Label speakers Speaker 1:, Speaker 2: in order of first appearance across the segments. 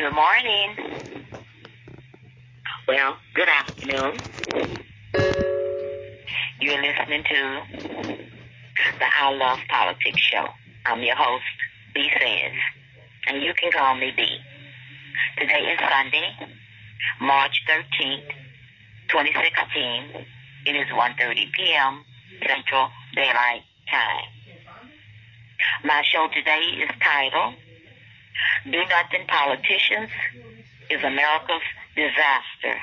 Speaker 1: Good morning. Well, good afternoon. You're listening to the I Love Politics show. I'm your host, B Says, and you can call me B. Today is Sunday, March 13th, 2016. It is 1.30 p.m. Central Daylight Time. My show today is titled Do Nothing Politicians is America's Disaster,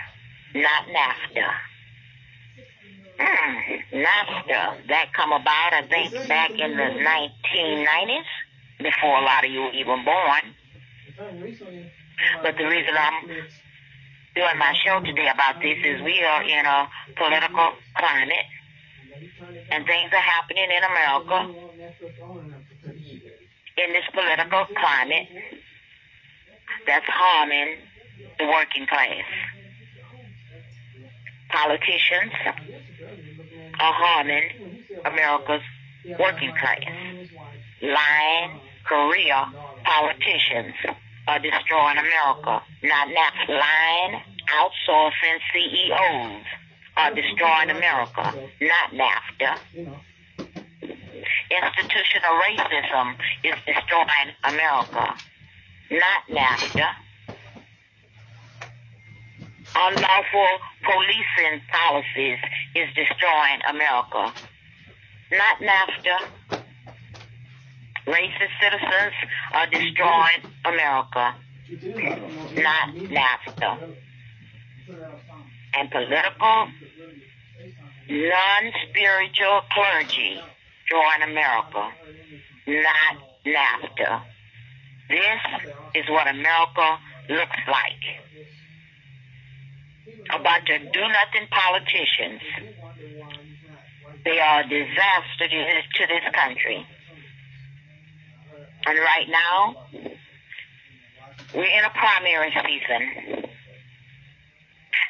Speaker 1: Not NAFTA. Hmm, NAFTA, that come about, I think, back in the 1990s, before a lot of you were even born. But the reason I'm doing my show today about this is we are in a political climate and things are happening in America in this political climate that's harming the working class. Politicians are harming America's working class. Lying career politicians are destroying America. Not now. Lying outsourcing CEOs are destroying America, not NAFTA. Institutional racism is destroying America, not NAFTA. Unlawful policing policies is destroying America, not NAFTA. Racist citizens are destroying America, not NAFTA. And political, non-spiritual clergy join America, not NAFTA. This is what America looks like. A bunch of do-nothing politicians. They are a disaster to this country. And right now, we're in a primary season.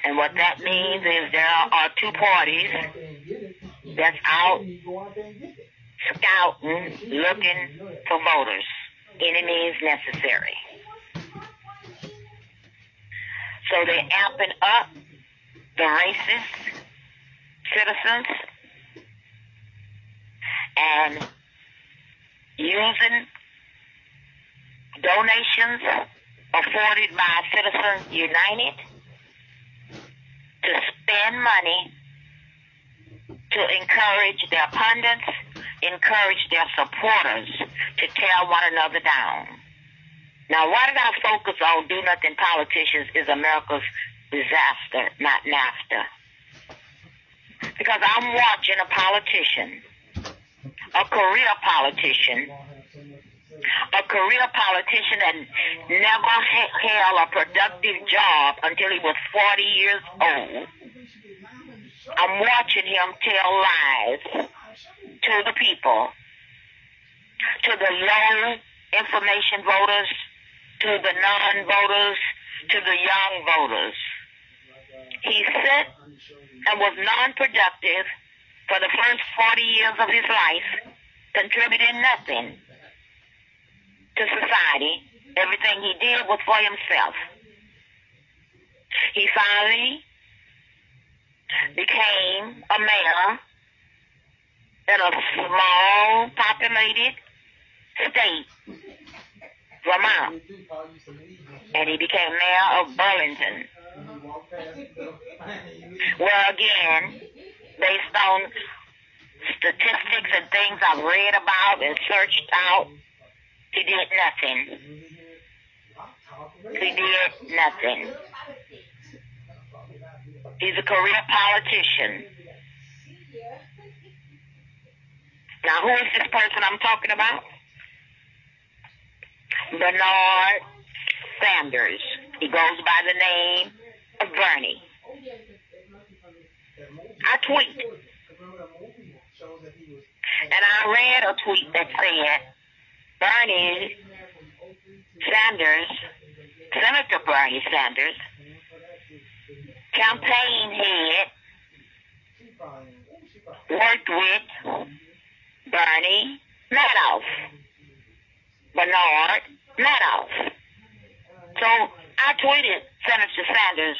Speaker 1: And what that means is there are two parties that's out scouting, looking for voters, any means necessary. So they're amping up the racist citizens and using donations afforded by Citizens United to spend money to encourage their pundits, encourage their supporters to tear one another down. Now, why did I focus on do nothing politicians is America's disaster, not NAFTA? Because I'm watching a politician, a career politician, a career politician that never held a productive job until he was 40 years old. I'm watching him tell lies to the people, to the low information voters, to the non-voters, to the young voters. He sat and was non-productive for the first 40 years of his life, contributing nothing to society. Everything he did was for himself. He finally became a mayor in a small populated state, Vermont. And he became mayor of Burlington. Well, again, based on statistics and things I've read about and searched out, he did nothing. He did nothing. He's a career politician. Now, who is this person I'm talking about? Bernard Sanders. He goes by the name of Bernie. I tweet. And I read a tweet that said, Bernie Sanders, Senator Bernie Sanders, campaign head, worked with Bernie Madoff, Bernard Madoff. So I tweeted Senator Sanders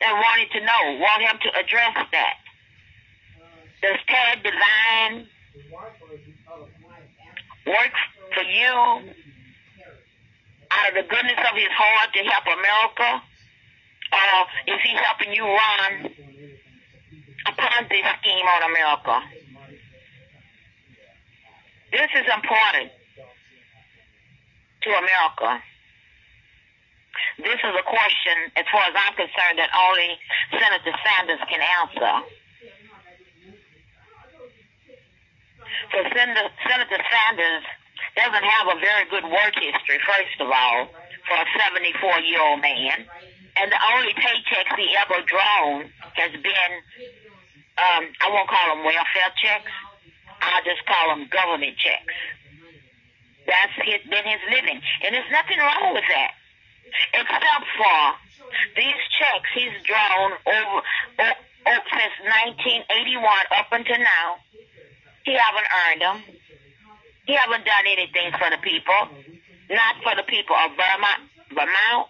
Speaker 1: and wanted to know, want him to address that. Does Tad Devine work for you out of the goodness of his heart to help America? Or is he helping you run a Ponzi scheme on America? This is important to America. This is a question, as far as I'm concerned, that only Senator Sanders can answer. So Senator, Senator Sanders doesn't have a very good work history, first of all, for a 74 year old man. And the only paychecks he ever drawn has been, um, I won't call them welfare checks, I'll just call them government checks. That's his, been his living. And there's nothing wrong with that. Except for these checks he's drawn over, over, over since 1981 up until now. He haven't earned them. He haven't done anything for the people. Not for the people of Burma, Vermont.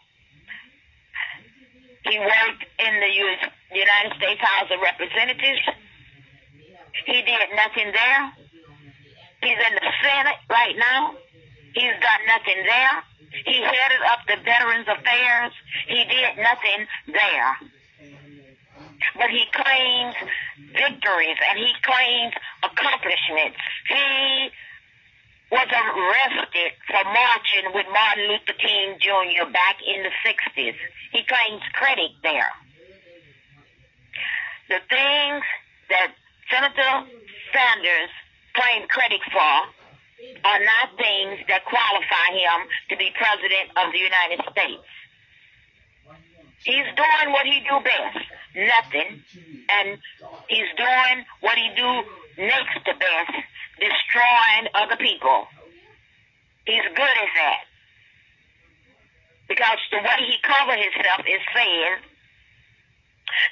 Speaker 1: He worked in the US, United States House of Representatives. He did nothing there. He's in the Senate right now. He's done nothing there. He headed up the Veterans Affairs. He did nothing there. But he claims victories and he claims accomplishments. He was arrested for marching with Martin Luther King Jr. back in the 60s. He claims credit there. The things that Senator Sanders claimed credit for are not things that qualify him to be president of the United States. He's doing what he do best, nothing, and he's doing what he do next to best, destroying other people. He's good at that. Because the way he cover himself is saying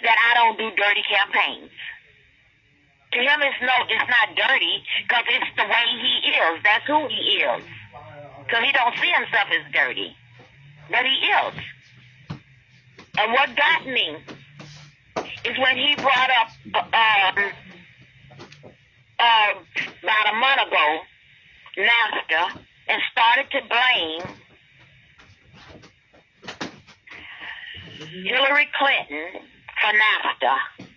Speaker 1: that I don't do dirty campaigns. To him, it's no, it's not dirty because it's the way he is. That's who he is. So he don't see himself as dirty, but he is. And what got me is when he brought up um, uh, about a month ago NAFTA and started to blame Hillary Clinton for NAFTA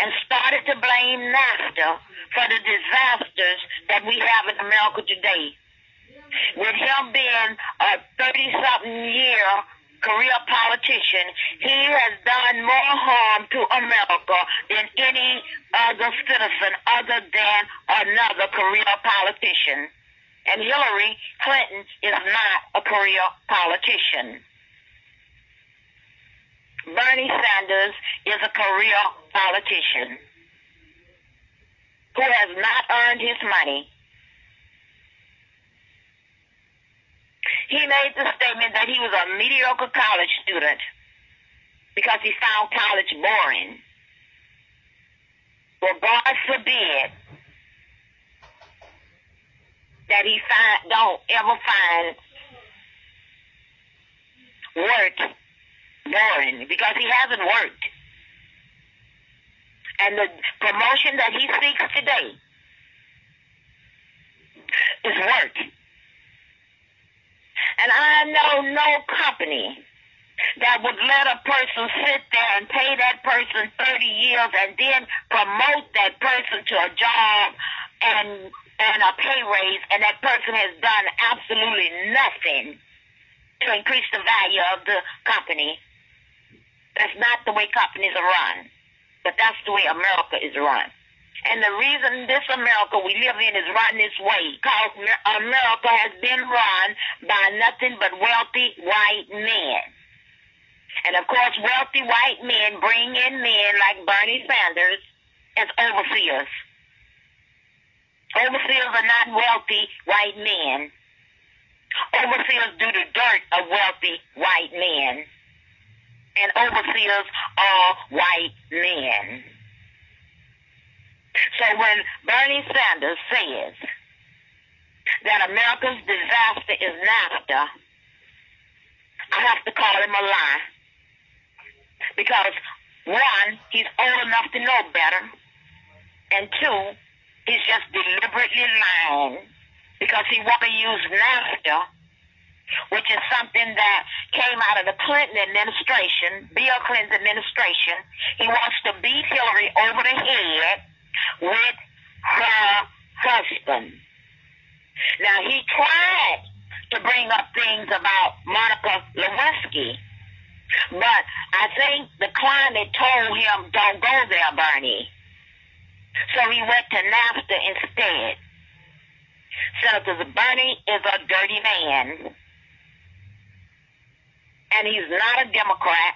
Speaker 1: and started to blame NAFTA for the disasters that we have in America today. With him being a 30 something year career politician, he has done more harm to America than any other citizen other than another career politician. And Hillary Clinton is not a career politician. Bernie Sanders is a career politician who has not earned his money. He made the statement that he was a mediocre college student because he found college boring. Well, God forbid that he find, don't ever find work boring because he hasn't worked. And the promotion that he seeks today is work. And I know no company that would let a person sit there and pay that person 30 years and then promote that person to a job and and a pay raise and that person has done absolutely nothing to increase the value of the company that's not the way companies are run. But that's the way America is run. And the reason this America we live in is run this way, because America has been run by nothing but wealthy white men. And of course, wealthy white men bring in men like Bernie Sanders as overseers. Overseers are not wealthy white men. Overseers do the dirt of wealthy white men and overseers are white men. So when Bernie Sanders says that America's disaster is NAFTA, I have to call him a lie. Because one, he's old enough to know better. And two, he's just deliberately lying because he want to use NAFTA, which is something that came out of the Clinton administration, Bill Clinton's administration. He wants to beat Hillary over the head with her husband. Now, he tried to bring up things about Monica Lewinsky, but I think the climate told him, don't go there, Bernie. So he went to NAFTA instead. Senator Bernie is a dirty man. And he's not a Democrat.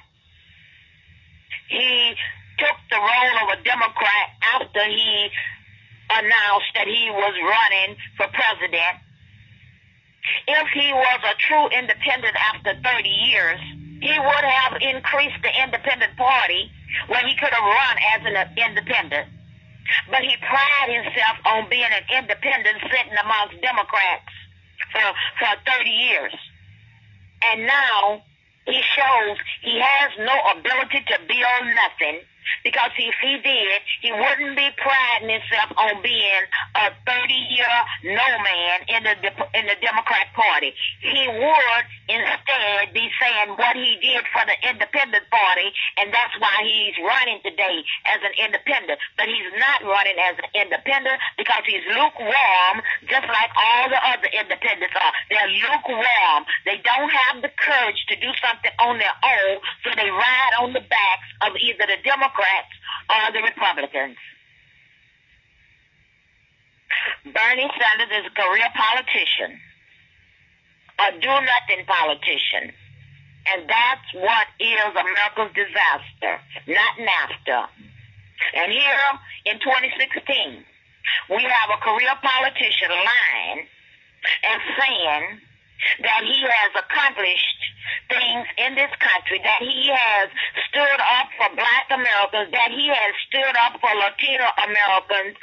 Speaker 1: He took the role of a Democrat after he announced that he was running for president. If he was a true independent after 30 years, he would have increased the independent party when he could have run as an independent. But he prided himself on being an independent sitting amongst Democrats for, for 30 years. And now he shows he has no ability to build nothing because if he did, he wouldn't be priding himself on being a 30-year no man in the in the Democrat Party. He would instead be saying what he did for the Independent Party, and that's why he's running today as an independent. But he's not running as an independent because he's lukewarm, just like all the other independents are. They're lukewarm. They don't have the courage to do something on their own, so they ride on the backs of either the Democrats Democrats or the Republicans. Bernie Sanders is a career politician, a do-nothing politician. And that's what is America's disaster, not NAFTA. And here in 2016, we have a career politician lying and saying that he has accomplished things in this country, that he has stood up for black Americans, that he has stood up for Latino Americans,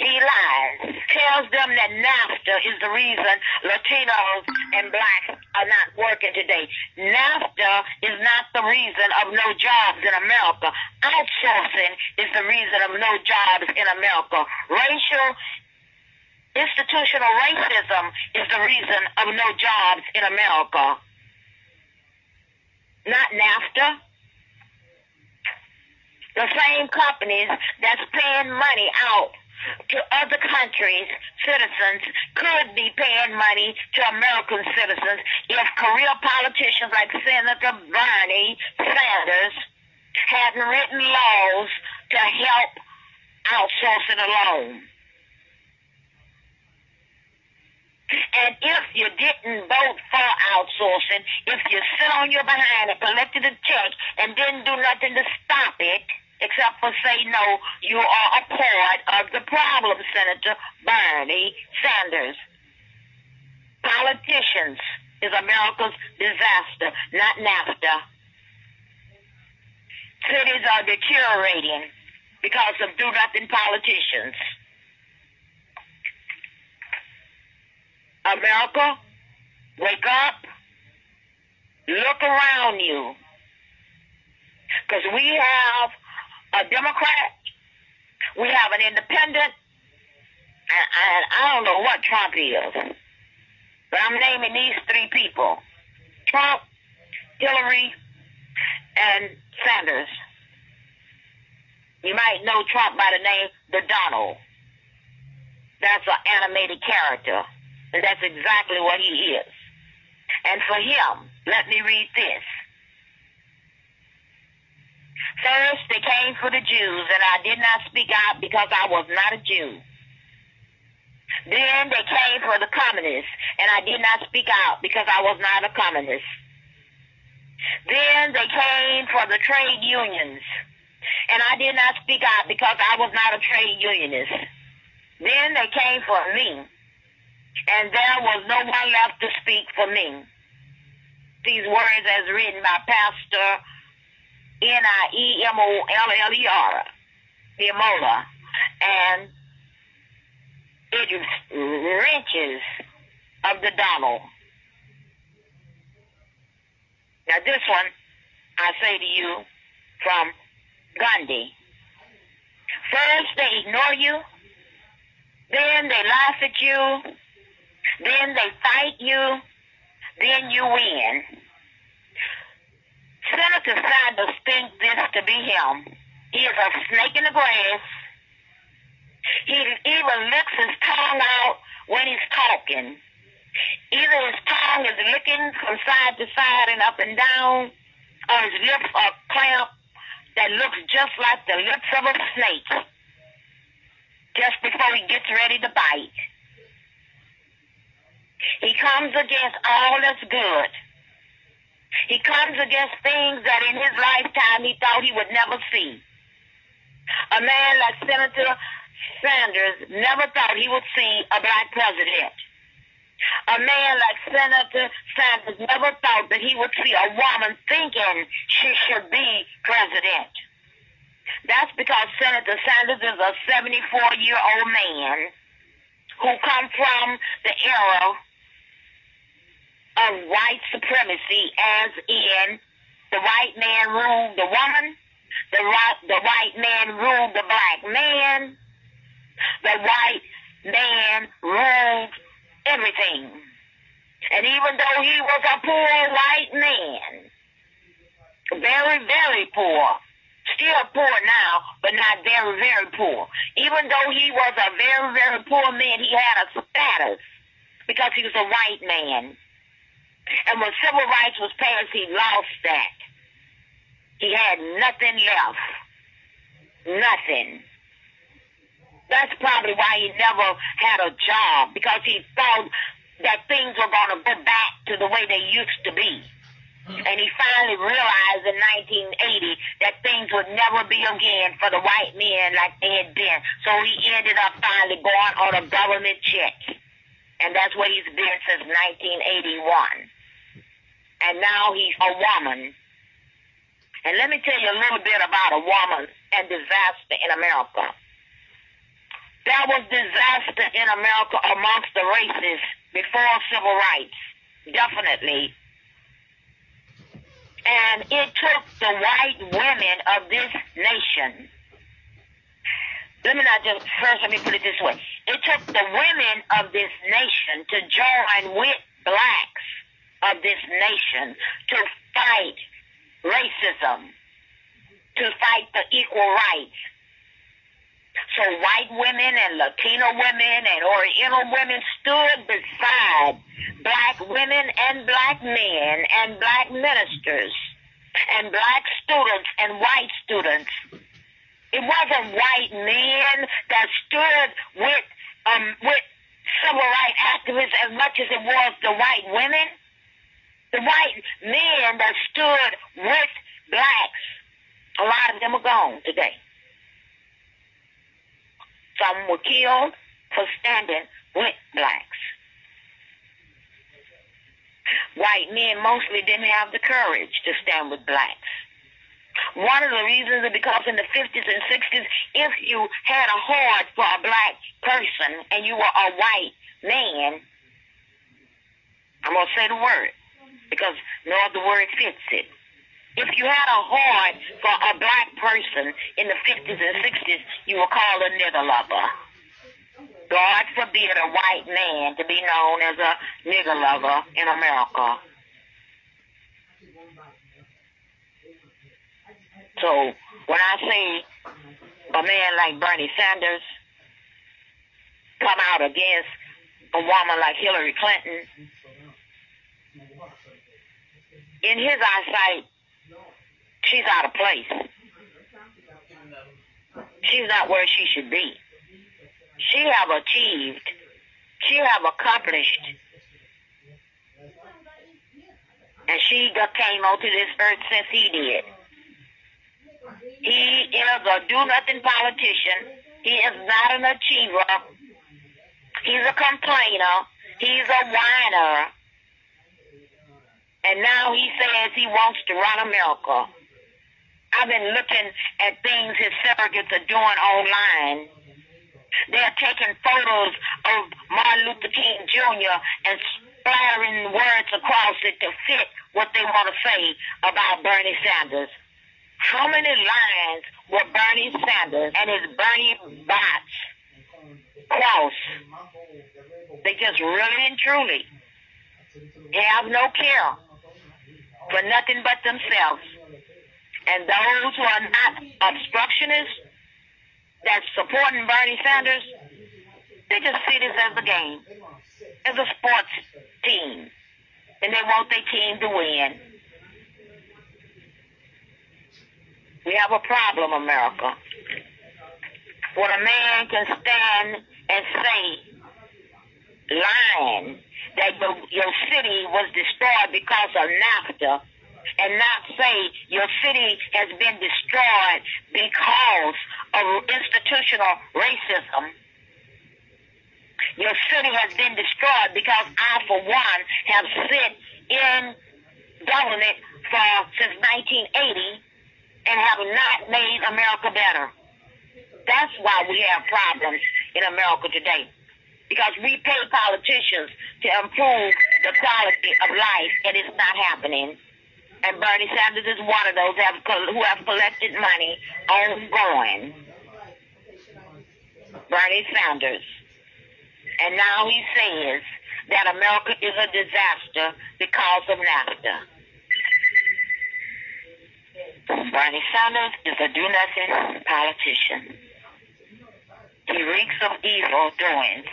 Speaker 1: he lies, tells them that NAFTA is the reason Latinos and blacks are not working today. NAFTA is not the reason of no jobs in America. Outsourcing is the reason of no jobs in America. Racial Institutional racism is the reason of no jobs in America. Not NAFTA. The same companies that's paying money out to other countries' citizens could be paying money to American citizens if career politicians like Senator Bernie Sanders hadn't written laws to help outsourcing alone. And if you didn't vote for outsourcing, if you sit on your behind and collected a check and didn't do nothing to stop it, except for say no, you are a part of the problem, Senator Bernie Sanders. Politicians is America's disaster, not NAFTA. Cities are deteriorating because of do-nothing politicians. America, wake up, look around you. Because we have a Democrat, we have an independent, and, and I don't know what Trump is, but I'm naming these three people Trump, Hillary, and Sanders. You might know Trump by the name the Donald. That's an animated character. And that's exactly what he is. And for him, let me read this. First, they came for the Jews, and I did not speak out because I was not a Jew. Then they came for the communists, and I did not speak out because I was not a communist. Then they came for the trade unions, and I did not speak out because I was not a trade unionist. Then they came for me, and there was no one left to speak for me. These words as written by Pastor N-I-E-M-O-L-L-E-R, Imola, and it wrenches of the Donald. Now this one, I say to you, from Gandhi. First they ignore you, then they laugh at you, then they fight you, then you win. Senator Sanders thinks this to be him. He is a snake in the grass. He even licks his tongue out when he's talking. Either his tongue is licking from side to side and up and down, or his lips are clamped that looks just like the lips of a snake just before he gets ready to bite. He comes against all that's good. He comes against things that in his lifetime he thought he would never see. A man like Senator Sanders never thought he would see a black president. A man like Senator Sanders never thought that he would see a woman thinking she should be president. That's because Senator Sanders is a 74 year old man who come from the era of white supremacy as in the white man ruled the woman, the, the white man ruled the black man, the white man ruled everything. And even though he was a poor white man, very, very poor, still poor now, but not very, very poor. Even though he was a very, very poor man, he had a status because he was a white man. And when civil rights was passed, he lost that. He had nothing left. Nothing. That's probably why he never had a job because he thought that things were going to go back to the way they used to be. And he finally realized in 1980 that things would never be again for the white men like they had been. So he ended up finally going on a government check. And that's what he's been since 1981. And now he's a woman. And let me tell you a little bit about a woman and disaster in America. There was disaster in America amongst the races before civil rights, definitely. And it took the white women of this nation. Let me not just, first let me put it this way. It took the women of this nation to join with blacks of this nation to fight racism, to fight the equal rights, so white women and Latino women and Oriental women stood beside black women and black men and black ministers and black students and white students. It wasn't white men that stood with um with civil rights activists as much as it was the white women. The white men that stood with blacks. A lot of them are gone today. Some were killed for standing with blacks. White men mostly didn't have the courage to stand with blacks. One of the reasons is because in the 50s and 60s, if you had a heart for a black person and you were a white man, I'm going to say the word because no other word fits it. If you had a heart for a black person in the 50s and 60s, you were called a nigger lover. God forbid a white man to be known as a nigger lover in America. So when I see a man like Bernie Sanders come out against a woman like Hillary Clinton, in his eyesight, she's out of place. She's not where she should be. She have achieved. She have accomplished. And she came onto this earth since he did. He is a do-nothing politician. He is not an achiever. He's a complainer. He's a whiner. And now he says he wants to run America. I've been looking at things his surrogates are doing online. They're taking photos of Martin Luther King Jr. and flattering words across it to fit what they want to say about Bernie Sanders. How many lines will Bernie Sanders and his Bernie bots cross? They just really and truly have no care for nothing but themselves. And those who are not obstructionists that's supporting Bernie Sanders, they just see this as a game, as a sports team. And they want their team to win. We have a problem, America. When a man can stand and say, lying, that your, your city was destroyed because of NAFTA, and not say your city has been destroyed because of institutional racism. Your city has been destroyed because I, for one, have sit in government for since 1980 and have not made America better. That's why we have problems in America today. Because we pay politicians to improve the quality of life, and it's not happening. And Bernie Sanders is one of those have, who have collected money ongoing. Bernie Sanders. And now he says that America is a disaster because of NAFTA. Bernie Sanders is a do nothing politician. He reeks of evil doings.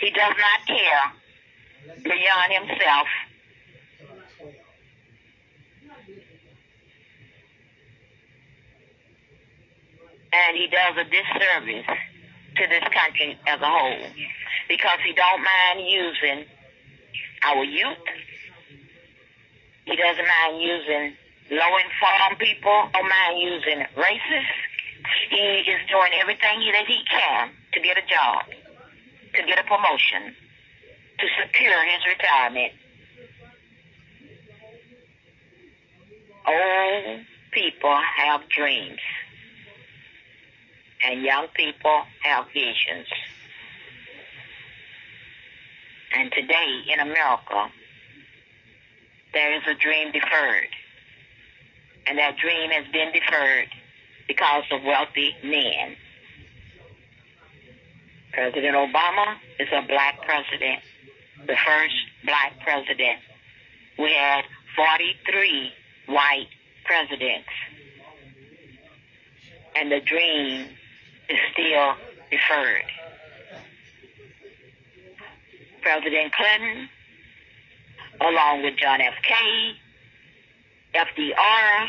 Speaker 1: He does not care beyond himself. And he does a disservice to this country as a whole because he don't mind using our youth. He doesn't mind using low-informed people, don't mind using racists. He is doing everything that he can to get a job, to get a promotion, to secure his retirement. Old people have dreams, and young people have visions. And today in America, there is a dream deferred. And that dream has been deferred because of wealthy men. President Obama is a black president, the first black president. We had 43 white presidents. And the dream is still deferred. President Clinton, along with John F. Kennedy, FDR,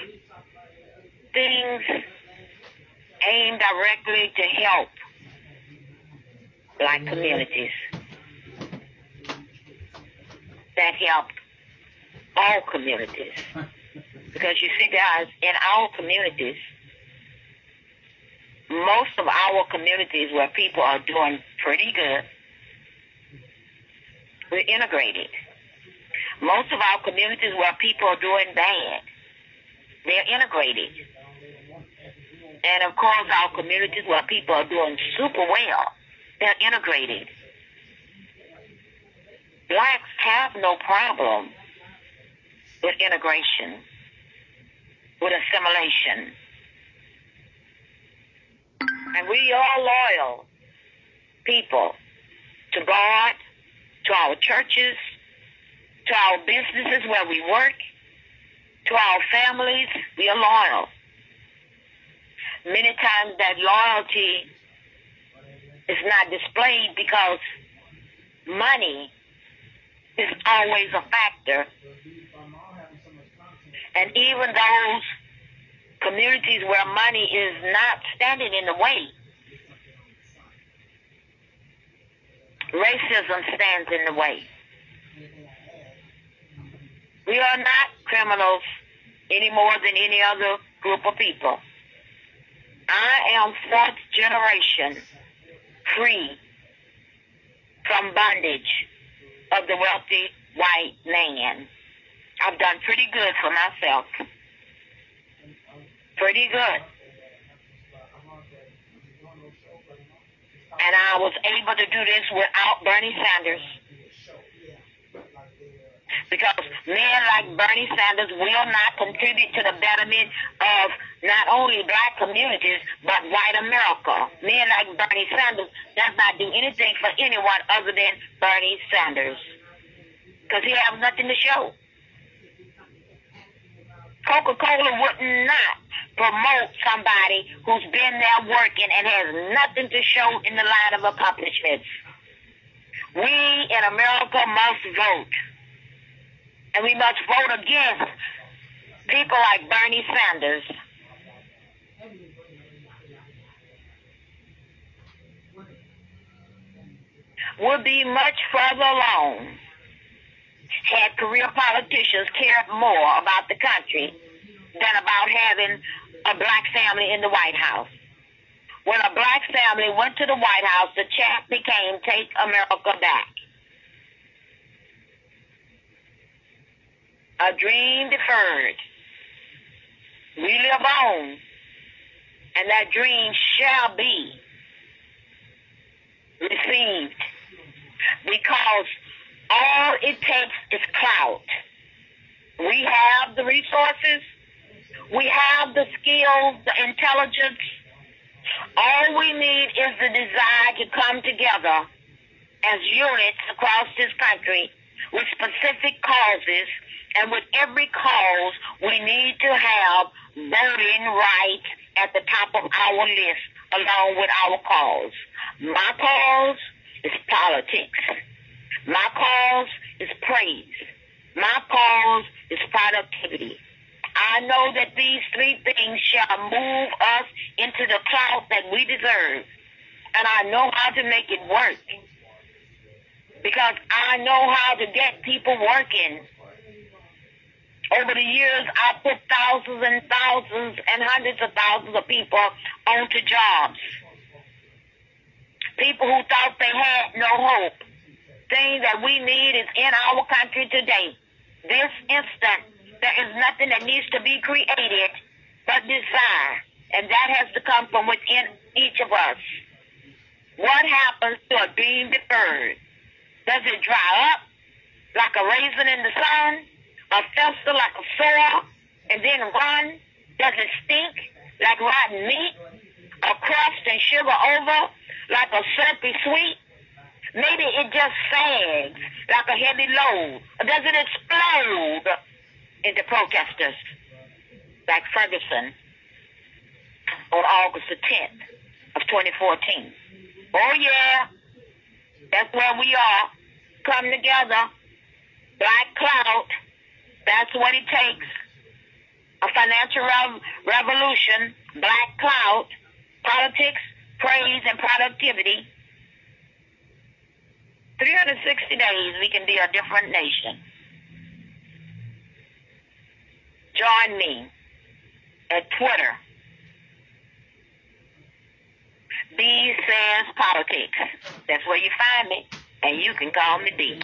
Speaker 1: things aimed directly to help black communities that help all communities. Because you see, guys, in our communities, most of our communities where people are doing pretty good, we're integrated. Most of our communities where people are doing bad, they're integrated. And of course, our communities where people are doing super well, they're integrated. Blacks have no problem with integration, with assimilation. And we are loyal people to God, to our churches, to our businesses where we work, to our families. We are loyal. Many times that loyalty is not displayed because money is always a factor. And even those communities where money is not standing in the way, racism stands in the way. We are not criminals any more than any other group of people. I am fourth generation free from bondage of the wealthy white man. I've done pretty good for myself. Pretty good. And I was able to do this without Bernie Sanders. Because men like Bernie Sanders will not contribute to the betterment of not only black communities, but white America. Men like Bernie Sanders does not do anything for anyone other than Bernie Sanders. Because he has nothing to show. Coca-Cola would not promote somebody who's been there working and has nothing to show in the line of accomplishments. We in America must vote. And we must vote against people like Bernie Sanders. Would be much further along had career politicians cared more about the country than about having a black family in the White House. When a black family went to the White House, the chant became Take America Back. A dream deferred. We live on, and that dream shall be received because all it takes is clout. We have the resources, we have the skills, the intelligence. All we need is the desire to come together as units across this country with specific causes and with every cause, we need to have voting rights at the top of our list along with our cause. My cause is politics. My cause is praise. My cause is productivity. I know that these three things shall move us into the clout that we deserve. And I know how to make it work. Because I know how to get people working over the years, I put thousands and thousands and hundreds of thousands of people onto jobs. People who thought they had no hope. Thing that we need is in our country today. This instant, there is nothing that needs to be created but desire. And that has to come from within each of us. What happens to a dream deferred? Does it dry up like a raisin in the sun? a fester like a sore, and then run? Does it stink like rotten meat? A crust and sugar over like a syrupy sweet? Maybe it just sags like a heavy load. Or does it explode into protesters like Ferguson on August the 10th of 2014? Oh yeah, that's where we are. Come together, black clout, that's what it takes. A financial rev- revolution, black clout, politics, praise, and productivity. 360 days, we can be a different nation. Join me at Twitter. B says politics. That's where you find me, and you can call me B.